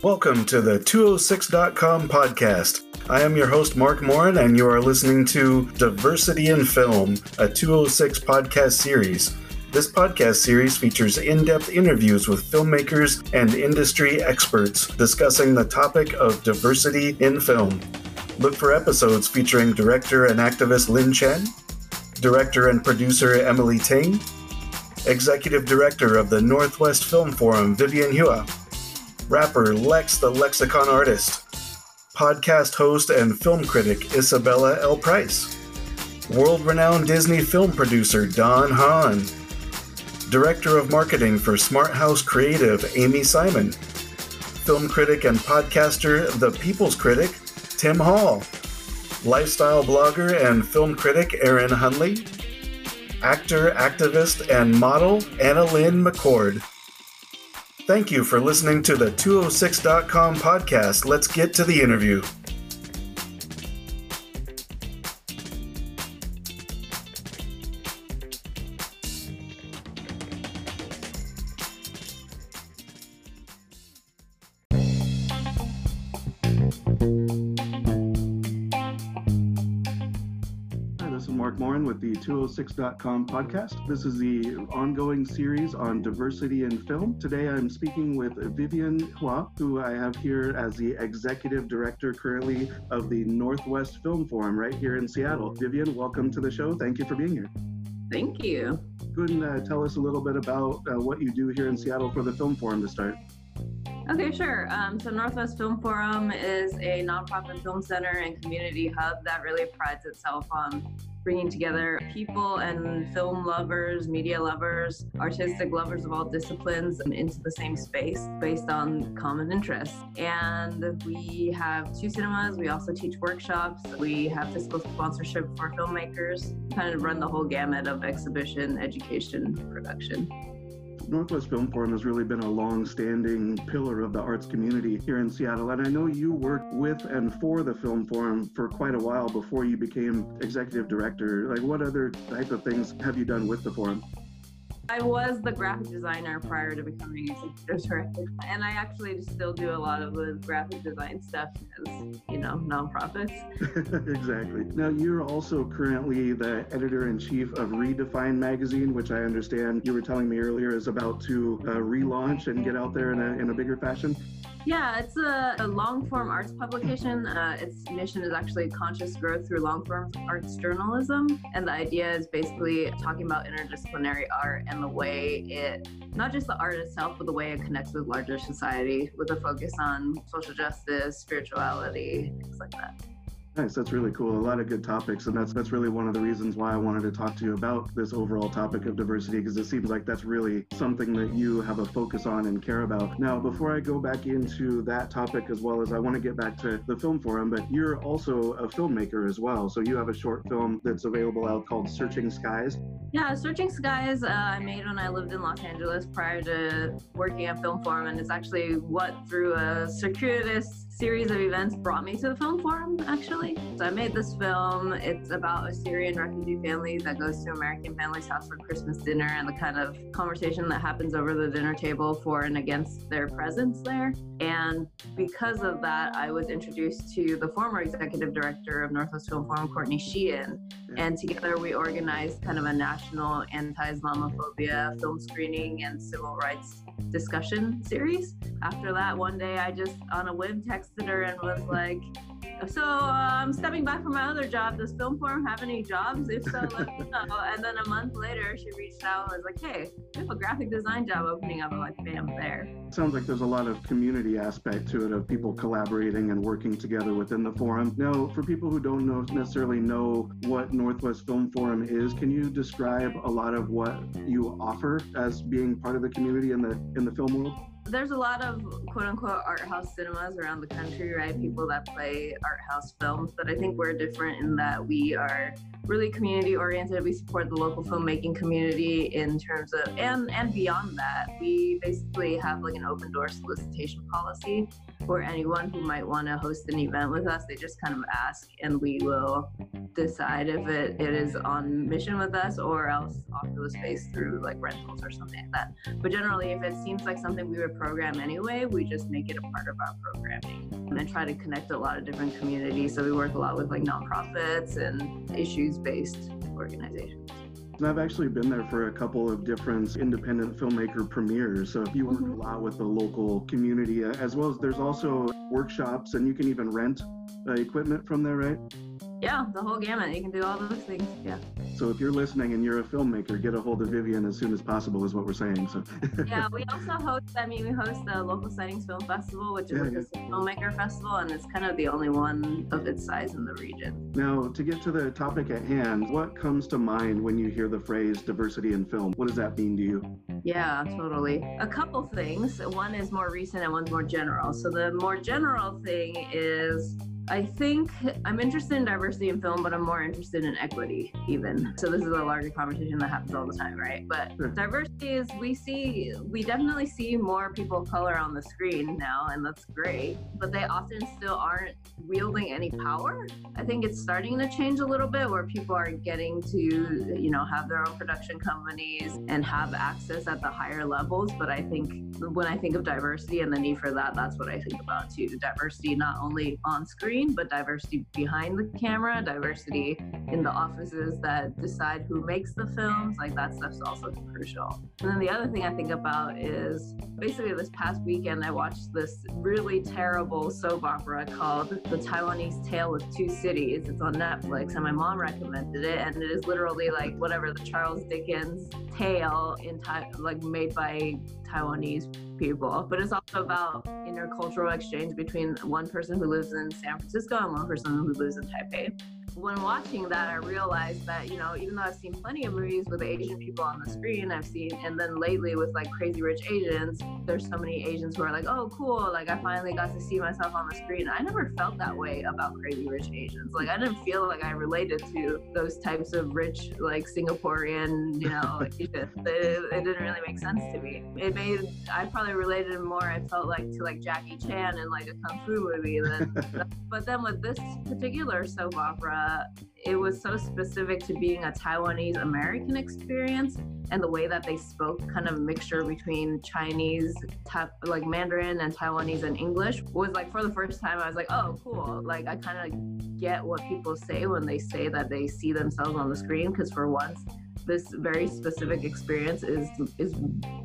Welcome to the 206.com podcast. I am your host, Mark Morin, and you are listening to Diversity in Film, a 206 podcast series. This podcast series features in depth interviews with filmmakers and industry experts discussing the topic of diversity in film. Look for episodes featuring director and activist Lynn Chen, director and producer Emily Ting, executive director of the Northwest Film Forum Vivian Hua, rapper Lex the Lexicon Artist, podcast host and film critic Isabella L. Price, world renowned Disney film producer Don Hahn, director of marketing for Smart House Creative Amy Simon, film critic and podcaster The People's Critic Tim Hall, lifestyle blogger and film critic Aaron Hunley, actor, activist, and model AnnaLynne McCord. Thank you for listening to the 206.com podcast. Let's get to the interview. With the 206.com podcast. This is the ongoing series on diversity in film. Today I'm speaking with Vivian Hua, who I have here as the executive director currently of the Northwest Film Forum right here in Seattle. Vivian, welcome to the show. Thank you for being here. Thank you. Go ahead and uh, tell us a little bit about uh, what you do here in Seattle for the Film Forum to start. Okay, sure. Um, so Northwest Film Forum is a nonprofit film center and community hub that really prides itself on bringing together people and film lovers, media lovers, artistic lovers of all disciplines into the same space based on common interests. And we have two cinemas. We also teach workshops. We have fiscal sponsorship for filmmakers, kind of run the whole gamut of exhibition, education, production. Northwest Film Forum has really been a long-standing pillar of the arts community here in Seattle, and I know you worked with and for the Film Forum for quite a while before you became executive director. Like, what other type of things have you done with the forum? I was the graphic designer prior to becoming executive director, and I actually still do a lot of the graphic design stuff as you know nonprofits. exactly. Now you're also currently the editor in chief of Redefine magazine, which I understand you were telling me earlier is about to uh, relaunch and get out there in a in a bigger fashion. Yeah, it's a, a long form arts publication. Uh, its mission is actually conscious growth through long form arts journalism. And the idea is basically talking about interdisciplinary art and the way it, not just the art itself, but the way it connects with larger society with a focus on social justice, spirituality, things like that. Nice. That's really cool. A lot of good topics, and that's that's really one of the reasons why I wanted to talk to you about this overall topic of diversity because it seems like that's really something that you have a focus on and care about. Now, before I go back into that topic as well as I want to get back to the film forum, but you're also a filmmaker as well. So you have a short film that's available out called Searching Skies. Yeah, Searching Skies uh, I made when I lived in Los Angeles prior to working at Film Forum, and it's actually what through a circuitous series of events brought me to the Film Forum actually. So I made this film. It's about a Syrian refugee family that goes to American family's house for Christmas dinner and the kind of conversation that happens over the dinner table for and against their presence there. And because of that, I was introduced to the former executive director of Northwest Film Forum, Courtney Sheehan. And together we organized kind of a national anti Islamophobia film screening and civil rights discussion series. After that, one day I just on a whim texted her and was like, so uh, I'm stepping back from my other job. Does Film Forum have any jobs? If so, let me know. And then a month later, she reached out and was like, "Hey, we have a graphic design job opening up." I'm like, "Bam, there." Sounds like there's a lot of community aspect to it of people collaborating and working together within the forum. Now, for people who don't know necessarily know what Northwest Film Forum is, can you describe a lot of what you offer as being part of the community in the in the film world? There's a lot of quote unquote art house cinemas around the country, right? People that play art house films, but I think we're different in that we are really community oriented. We support the local filmmaking community in terms of and and beyond that. We basically have like an open door solicitation policy for anyone who might want to host an event with us. They just kind of ask and we will decide if it, it is on mission with us or else offer the space through like rentals or something like that. But generally if it seems like something we would program anyway. We just make it a part of our programming and try to connect a lot of different communities. So we work a lot with like nonprofits and issues based organizations. And I've actually been there for a couple of different independent filmmaker premieres. So if you work mm-hmm. a lot with the local community, uh, as well as there's also workshops, and you can even rent uh, equipment from there, right? Yeah, the whole gamut. You can do all those things. Yeah. So if you're listening and you're a filmmaker, get a hold of Vivian as soon as possible, is what we're saying. So. yeah, we also host. I mean, we host the local sightings film festival, which is yeah, yeah. a filmmaker festival, and it's kind of the only one of its size in the region. Now, to get to the topic at hand, what comes to mind when you hear the phrase diversity in film? What does that mean to you? Yeah, totally. A couple things. One is more recent, and one's more general. So the more general thing is I think I'm interested in diversity in film, but I'm more interested in equity, even. So this is a larger conversation that happens all the time, right? But sure. diversity is we see we definitely see more people of color on the screen now, and that's great. But they often still aren't wielding any power. I think it's starting to change a little bit where people are getting to, you know, have their own production companies and have access at the higher levels. But I think when I think of diversity and the need for that, that's what I think about too. Diversity not only on screen screen, but diversity behind the camera, diversity in the offices that decide who makes the films. Like that stuff's also crucial. And then the other thing I think about is basically this past weekend, I watched this really terrible soap opera called The Taiwanese Tale of Two Cities. It's on Netflix, and my mom recommended it. And it is literally like whatever the Charles Dickens tale in Tai- like made by Taiwanese people, but it's also about intercultural exchange between one person who lives in San Francisco and one person who lives in Taipei when watching that, I realized that, you know, even though I've seen plenty of movies with Asian people on the screen, I've seen, and then lately with like Crazy Rich Asians, there's so many Asians who are like, oh, cool, like I finally got to see myself on the screen. I never felt that way about Crazy Rich Asians. Like I didn't feel like I related to those types of rich, like Singaporean, you know, Asians. It, it didn't really make sense to me. It made, I probably related more, I felt like to like Jackie Chan in like a Kung Fu movie. Than, but then with this particular soap opera, it was so specific to being a Taiwanese American experience and the way that they spoke, kind of a mixture between Chinese, ta- like Mandarin and Taiwanese and English was like for the first time, I was like, oh, cool. Like, I kind of get what people say when they say that they see themselves on the screen, because for once, this very specific experience is is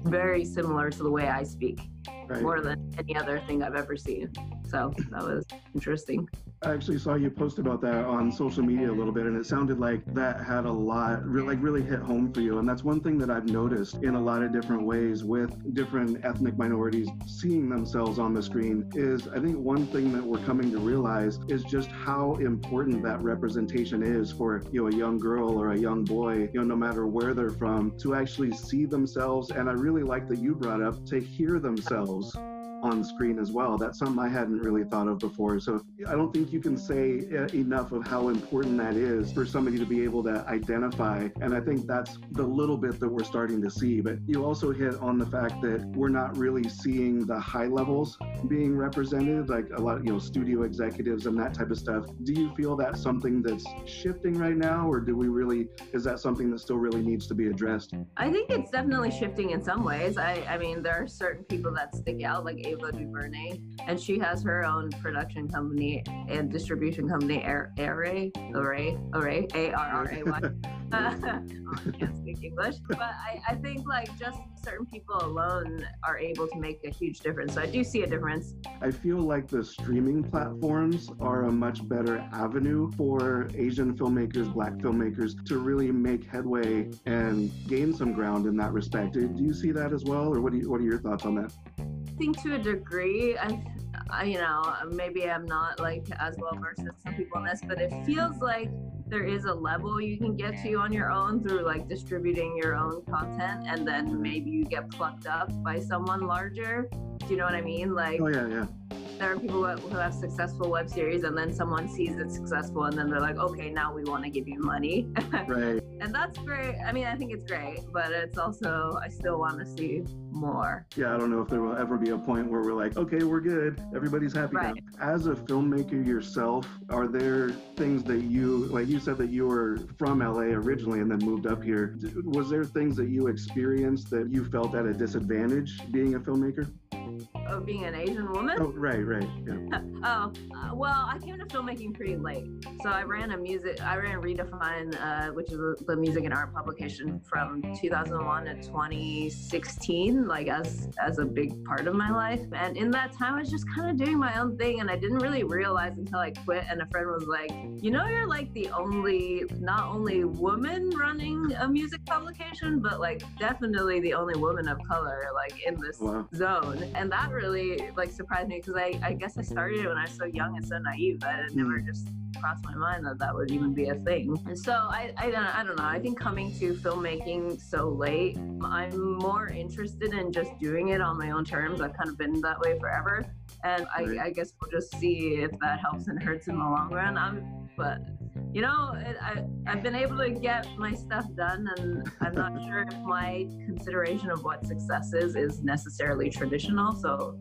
very similar to the way I speak, right. more than any other thing I've ever seen. So that was interesting. I actually saw you post about that on social media a little bit, and it sounded like that had a lot, like really hit home for you. And that's one thing that I've noticed in a lot of different ways with different ethnic minorities seeing themselves on the screen. Is I think one thing that we're coming to realize is just how important that representation is for you know a young girl or a young boy, you know, no matter where they're from, to actually see themselves. And I really like that you brought up to hear themselves on screen as well. That's something I hadn't really thought of before. So I don't think you can say uh, enough of how important that is for somebody to be able to identify. And I think that's the little bit that we're starting to see. But you also hit on the fact that we're not really seeing the high levels being represented, like a lot of, you know, studio executives and that type of stuff. Do you feel that's something that's shifting right now, or do we really, is that something that still really needs to be addressed? I think it's definitely shifting in some ways. I, I mean, there are certain people that stick out, like Ava DuVernay, and she has her own production company and distribution company, Array, Array, Array, A R R A Y. I can't speak English, but I, I think like just certain people alone are able to make a huge difference. So I do see a difference. I feel like the streaming platforms are a much better avenue for Asian filmmakers, Black filmmakers to really make headway and gain some ground in that respect. Do you see that as well, or what, do you, what are your thoughts on that? Think to a degree, I, I, you know, maybe I'm not like as well versed as some people in this, but it feels like there is a level you can get to on your own through like distributing your own content, and then maybe you get plucked up by someone larger. Do you know what I mean? Like, oh yeah, yeah there are people who have successful web series and then someone sees it successful and then they're like okay now we want to give you money right and that's great i mean i think it's great but it's also i still want to see more yeah i don't know if there will ever be a point where we're like okay we're good everybody's happy right. now as a filmmaker yourself are there things that you like you said that you were from la originally and then moved up here was there things that you experienced that you felt at a disadvantage being a filmmaker of being an Asian woman. Oh, right, right. Yeah. oh, uh, well, I came to filmmaking pretty late. So I ran a music, I ran Redefine, uh, which is the music and art publication from 2001 to 2016, like as as a big part of my life. And in that time, I was just kind of doing my own thing, and I didn't really realize until I quit. And a friend was like, "You know, you're like the only, not only woman running a music publication, but like definitely the only woman of color like in this wow. zone." And that really like surprised me because I, I guess I started it when I was so young and so naive that it never hmm. just crossed my mind that that would even be a thing. And so I, I, don't, I don't know. I think coming to filmmaking so late, I'm more interested in just doing it on my own terms. I've kind of been that way forever. And I, I guess we'll just see if that helps and hurts in the long run. I'm, but you know, I, I've been able to get my stuff done, and I'm not sure if my consideration of what success is is necessarily traditional. So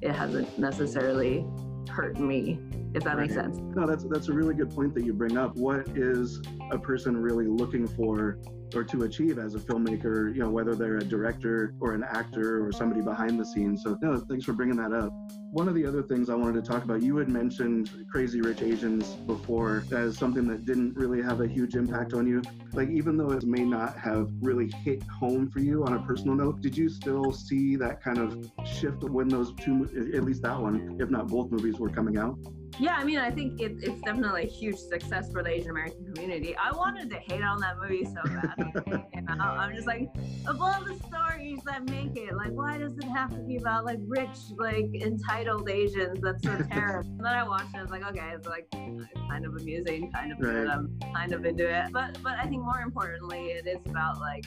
it hasn't necessarily hurt me if that makes sense. No, that's that's a really good point that you bring up. What is a person really looking for or to achieve as a filmmaker, you know, whether they're a director or an actor or somebody behind the scenes. So, no, thanks for bringing that up. One of the other things I wanted to talk about, you had mentioned Crazy Rich Asians before as something that didn't really have a huge impact on you. Like, even though it may not have really hit home for you on a personal note, did you still see that kind of shift when those two, at least that one, if not both movies, were coming out? Yeah, I mean, I think it, it's definitely a huge success for the Asian American community. I wanted to hate on that movie so bad. you know, I'm just like, of all the stories that make it, like, why does it have to be about like rich, like entitled Asians? That's so terrible. and then I watched it. I was like, okay, it's like kind of amusing, kind of right. I'm kind of into it. But but I think more importantly, it is about like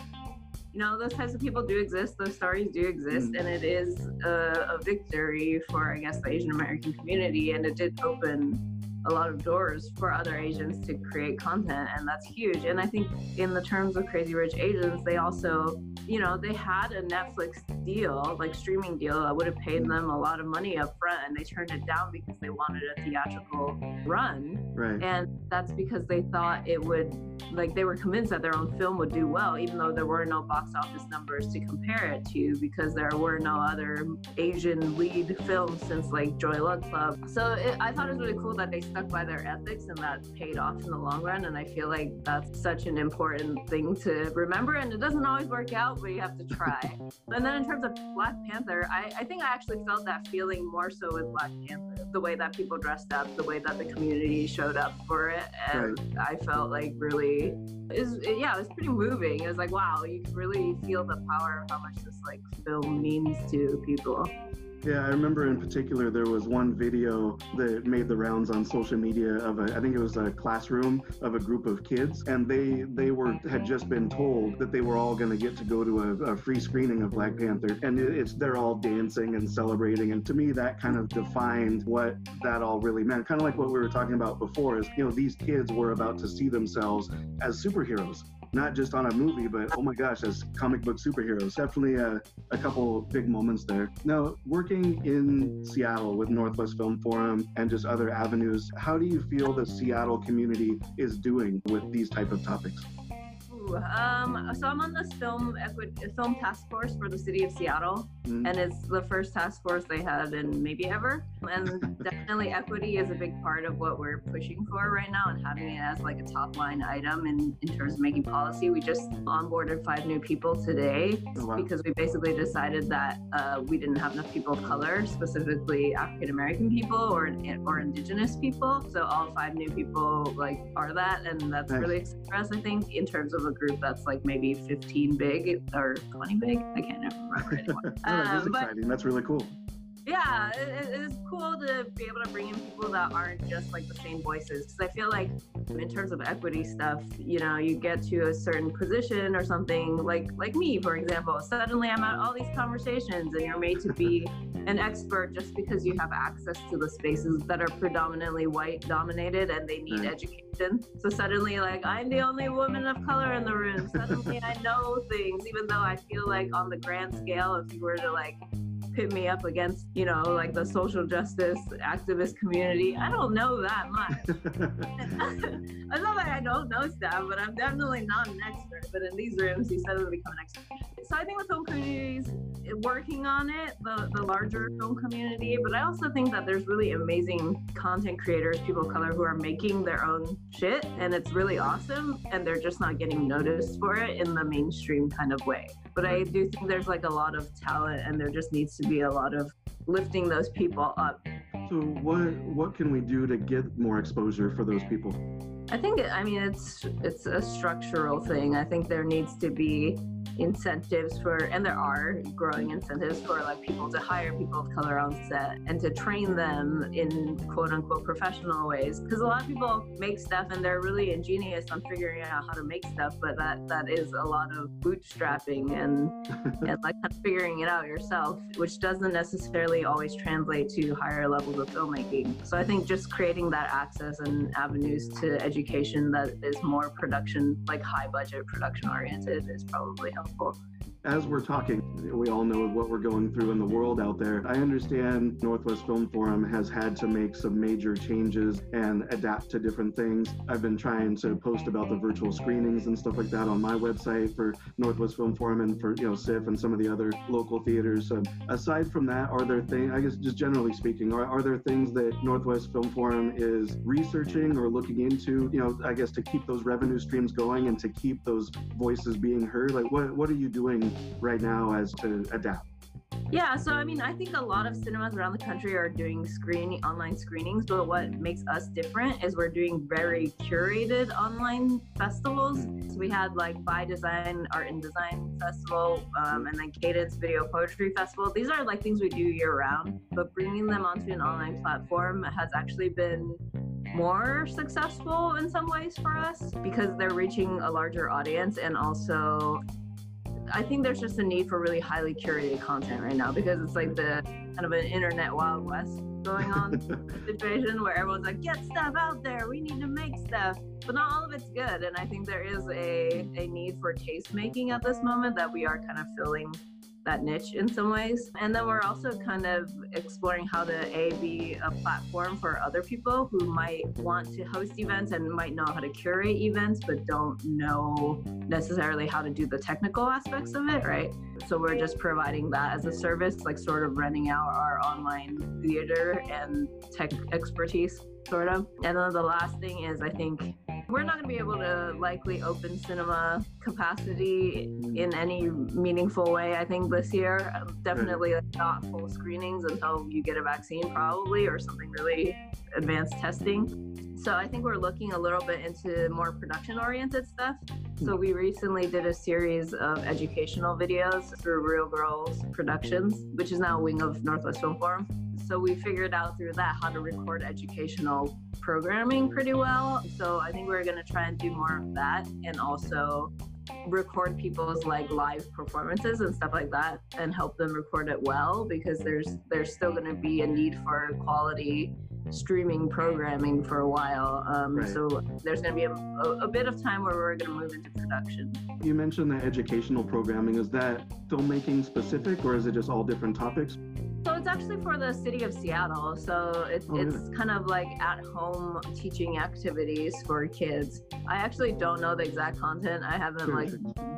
you know those types of people do exist those stories do exist mm. and it is a, a, victory for i guess the asian american community and it did open a lot of doors for other Asians to create content, and that's huge. And I think in the terms of Crazy Rich Asians, they also, you know, they had a Netflix deal, like streaming deal, that would have paid them a lot of money up front, and they turned it down because they wanted a theatrical run. Right. And that's because they thought it would, like, they were convinced that their own film would do well, even though there were no box office numbers to compare it to, because there were no other Asian lead films since like Joy Luck Club. So it, I thought it was really cool that they stuck by their ethics and that paid off in the long run. And I feel like that's such an important thing to remember. And it doesn't always work out, but you have to try. and then in terms of Black Panther, I, I think I actually felt that feeling more so with Black Panther. The way that people dressed up, the way that the community showed up for it. And right. I felt like really is yeah, it was pretty moving. It was like, wow, you can really feel the power of how much this like film means to people. Yeah, I remember in particular there was one video that made the rounds on social media of a I think it was a classroom of a group of kids and they they were had just been told that they were all going to get to go to a, a, free screening of Black Panther and it's they're all dancing and celebrating and to me that kind of defined what that all really meant. Kind of like what we were talking about before is you know these kids were about to see themselves as superheroes not just on a movie, but oh my gosh, as comic book superheroes. Definitely a, a couple big moments there. Now, working in Seattle with Northwest Film Forum and just other avenues, how do you feel the Seattle community is doing with these type of topics? Um, so I'm on this film film task force for the city of Seattle, mm-hmm. and it's the first task force they had in maybe ever. And definitely equity is a big part of what we're pushing for right now, and having it as like a top line item in, in terms of making policy. We just onboarded five new people today oh, wow. because we basically decided that uh, we didn't have enough people of color, specifically African American people or or Indigenous people. So all five new people like are that, and that's nice. really exciting for us. I think in terms of a group that's like maybe 15 big or 20 big. I can't remember anymore. no, that is um, exciting. That's really cool yeah, it, it's cool to be able to bring in people that aren't just like the same voices. Because I feel like in terms of equity stuff, you know, you get to a certain position or something like like me, for example. Suddenly, I'm at all these conversations, and you're made to be an expert just because you have access to the spaces that are predominantly white dominated and they need education. So suddenly, like I'm the only woman of color in the room. Suddenly, I know things, even though I feel like on the grand scale, if you were to like pit me up against, you know, like the social justice activist community. I don't know that much. it's not like I don't know stuff, but I'm definitely not an expert. But in these rooms, you suddenly become an expert. So I think with film communities, working on it, the, the larger film community, but I also think that there's really amazing content creators, people of color, who are making their own shit, and it's really awesome, and they're just not getting noticed for it in the mainstream kind of way. But I do think there's like a lot of talent, and there just needs to be a lot of lifting those people up. So what what can we do to get more exposure for those people? I think I mean it's it's a structural thing. I think there needs to be incentives for and there are growing incentives for like people to hire people of color on set and to train them in quote unquote professional ways. Because a lot of people make stuff and they're really ingenious on figuring out how to make stuff but that that is a lot of bootstrapping and and like figuring it out yourself which doesn't necessarily always translate to higher levels of filmmaking. So i think just creating that access and avenues to education that is more production like high budget production oriented is probably helpful helpful as we're talking, we all know what we're going through in the world out there. I understand Northwest Film Forum has had to make some major changes and adapt to different things. I've been trying to post about the virtual screenings and stuff like that on my website for Northwest Film Forum and for you know SIFF and some of the other local theaters. So aside from that, are there things? I guess just generally speaking, are, are there things that Northwest Film Forum is researching or looking into? You know, I guess to keep those revenue streams going and to keep those voices being heard. Like, what what are you doing right now as to adapt? Yeah, so I mean, I think a lot of cinemas around the country are doing screening online screenings, but what makes us different is we're doing very curated online festivals. So we had like By Design Art and Design Festival, um, and then Cadence Video Poetry Festival. These are like things we do year round, but bringing them onto an online platform has actually been more successful in some ways for us because they're reaching a larger audience and also I think there's just a need for really highly curated content right now because it's like the kind of an internet wild west going on situation where everyone's like, get stuff out there. We need to make stuff. But not all of it's good. And I think there is a, a need for taste making at this moment that we are kind of filling that niche in some ways. And then we're also kind of exploring how to a be a platform for other people who might want to host events and might know how to curate events but don't know necessarily how to do the technical aspects of it, right? So we're just providing that as a service, like sort of renting out our online theater and tech expertise, sort of. And then the last thing is I think we're not going to be able to likely open cinema capacity in any meaningful way, I think, this year. Um, definitely not full screenings until you get a vaccine, probably, or something really advanced testing. So I think we're looking a little bit into more production oriented stuff. So we recently did a series of educational videos through Reel Grrls Productions, which is now a wing of Northwest Film Forum. So we figured out through that how to record educational programming pretty well. So I think we're going to try and do more of that and also record people's like live performances and stuff like that and help them record it well because there's there's still going to be a need for quality streaming programming for a while um, right. so there's going to be a, a, a, bit of time where we're going to move into production you mentioned the educational programming is that filmmaking specific or is it just all different topics so it's actually for the city of Seattle. So it's, oh, it's kind of like at home teaching activities for kids. I actually don't know the exact content. I haven't like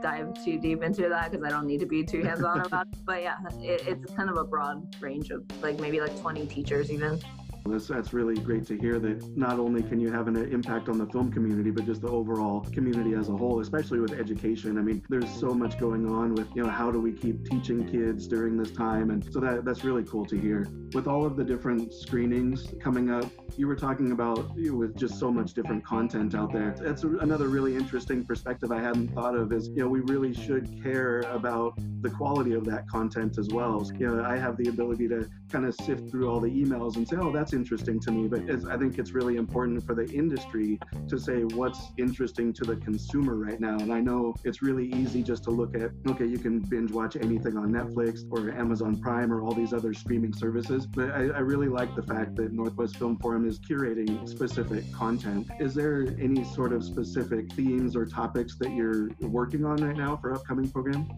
dived too deep into that because I don't need to be too hands on about it. But yeah, it, it's kind of a broad range of like maybe like 20 teachers even. That's, that's really great to hear that not only can you have an uh, impact on the film community, but just the overall community as a whole, especially with education. I mean, there's so much going on with, you know, how do we keep teaching kids during this time? And so that, that's really cool to hear. With all of the different screenings coming up, you were talking about you know, with just so much different content out there. That's another really interesting perspective I hadn't thought of is, you know, we really should care about the quality of that content as well. You know, I have the ability to kind of sift through all the emails and say, oh, that's interesting to me. But I think it's really important for the industry to say what's interesting to the consumer right now. And I know it's really easy just to look at, okay, you can binge watch anything on Netflix or Amazon Prime or all these other streaming services. But I, I really like the fact that Northwest Film Forum is curating specific content. Is there any sort of specific themes or topics that you're working on right now for upcoming program?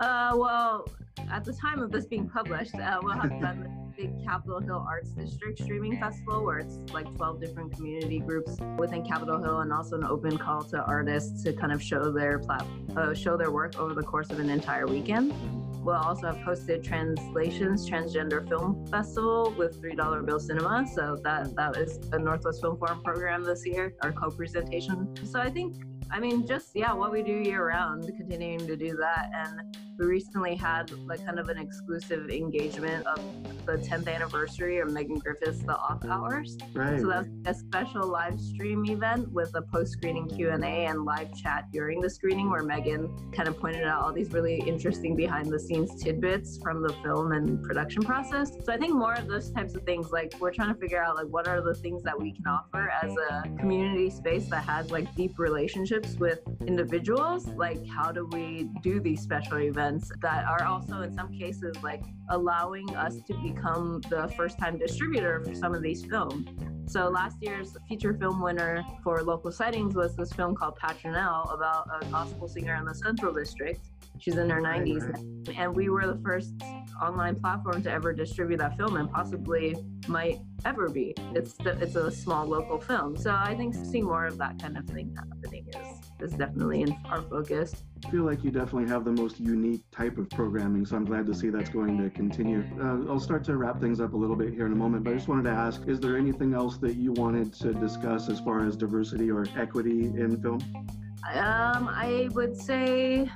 Uh, well, at the time of this being published, uh, we'll have done big Capitol Hill Arts District streaming festival where it's like 12 different community groups within Capitol Hill and also an open call to artists to kind of show their plat- uh, show their work over the course of an entire weekend. we'll also have hosted translations transgender film festival with three dollar bill cinema so that that is a northwest film forum program this year our co-presentation so i think I mean, just yeah, what we do year round, continuing to do that. And we recently had like kind of an exclusive engagement of the 10th anniversary of Megan Griffiths' The Off Hours. Right. So that's a special live stream event with a post-screening Q&A and live chat during the screening where Megan kind of pointed out all these really interesting behind-the-scenes tidbits from the film and production process. So I think more of those types of things, like we're trying to figure out like what are the things that we can offer as a community space that has like deep relationships with individuals. Like how do we do these special events? Events that are also in some cases like allowing us to become the first time distributor for some of these films. So last year's feature film winner for local sightings was this film called Patrinell about a gospel singer in the Central District. She's in her 90s. Right, right. And we were the first online platform to ever distribute that film and possibly might ever be. It's it's a small local film. So I think seeing more of that kind of thing happening is is definitely in our focus. I feel like you definitely have the most unique type of programming, so I'm glad to see that's going to continue. Uh, I'll start to wrap things up a little bit here in a moment, but I just wanted to ask is there anything else that you wanted to discuss as far as diversity or equity in film? Um, I would say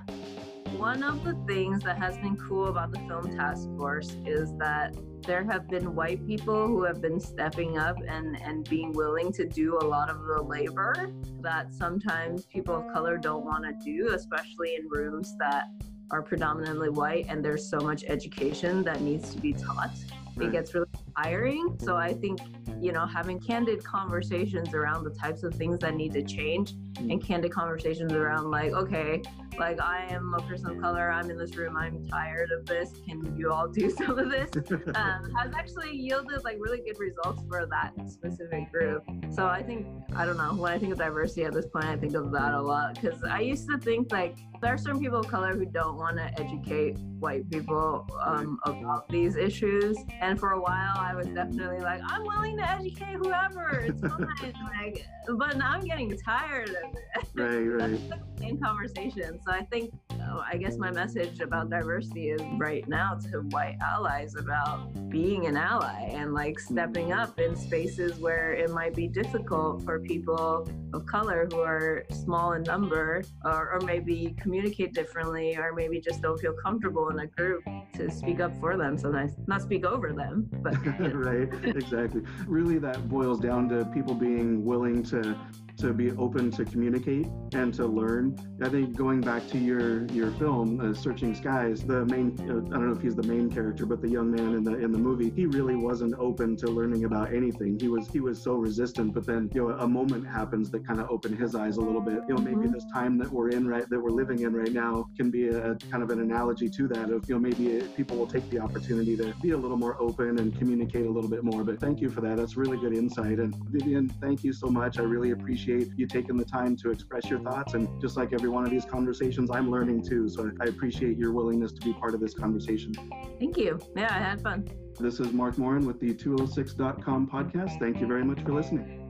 one of the things that has been cool about the Film Task Force is that there have been white people who have been stepping up and, and being willing to do a lot of the labor that sometimes people of color don't want to do, especially in rooms that are predominantly white and there's so much education that needs to be taught. Right. It gets really tiring. So I think, you know, having candid conversations around the types of things that need to change mm. and candid conversations around like, okay, like I am a person of color, I'm in this room, I'm tired of this. Can you all do some of this? Um, has actually yielded like really good results for that specific group. So I think I don't know when I think of diversity at this point, I think of that a lot because I used to think like there are certain people of color who don't want to educate white people um, about these issues, and for a while I was definitely like, I'm willing to educate whoever. It's fine. like, but now I'm getting tired of it. Right, right. In conversations. So I think, oh, I guess my message about diversity is right now to white allies about being an ally and like stepping up in spaces where it might be difficult for people of color who are small in number or, or maybe communicate differently or maybe just don't feel comfortable in a group to speak up for them sometimes not speak over them but you know. right exactly really that boils down to people being willing to to be open to communicate and to learn. I think going back to your your film, uh, Searching Skies, the main uh, I don't know if he's the main character, but the young man in the in the movie, he really wasn't open to learning about anything. He was he was so resistant. But then you know a moment happens that kind of opened his eyes a little bit. You know maybe mm-hmm. this time that we're in right that we're living in right now can be a, a kind of an analogy to that of you know maybe people will take the opportunity to be a little more open and communicate a little bit more. But thank you for that. That's really good insight. And Vivian, thank you so much. I really appreciate appreciate you taking the time to express your thoughts. And just like every one of these conversations, I'm learning too. So I appreciate your willingness to be part of this conversation. Thank you. Yeah, I had fun. This is Mark Morin with the 206.com podcast. Thank you very much for listening.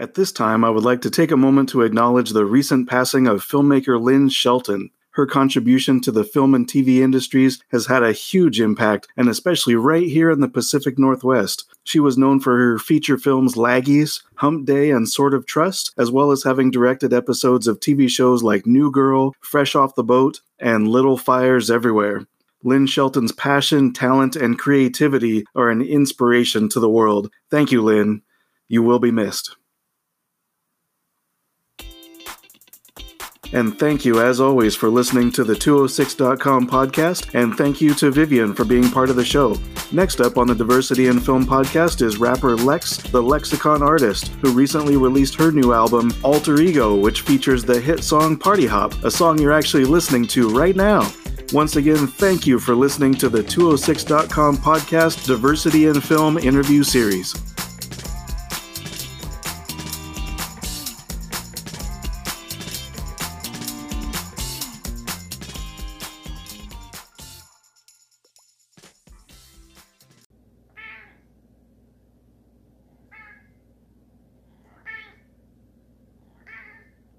At this time, I would like to take a moment to acknowledge the recent passing of filmmaker Lynn Shelton. Her contribution to the film and TV industries has had a huge impact, and especially right here in the Pacific Northwest. She was known for her feature films Laggies, Hump Day, and Sword of Trust, as well as having directed episodes of TV shows like New Girl, Fresh Off the Boat, and Little Fires Everywhere. Lynn Shelton's passion, talent, and creativity are an inspiration to the world. Thank you, Lynn. You will be missed. And thank you, as always, for listening to the 206.com podcast. And thank you to Vivian for being part of the show. Next up on the Diversity in Film podcast is rapper Lex, the Lexicon artist, who recently released her new album, Alter Ego, which features the hit song Party Hop, a song you're actually listening to right now. Once again, thank you for listening to the 206.com podcast Diversity in Film interview series.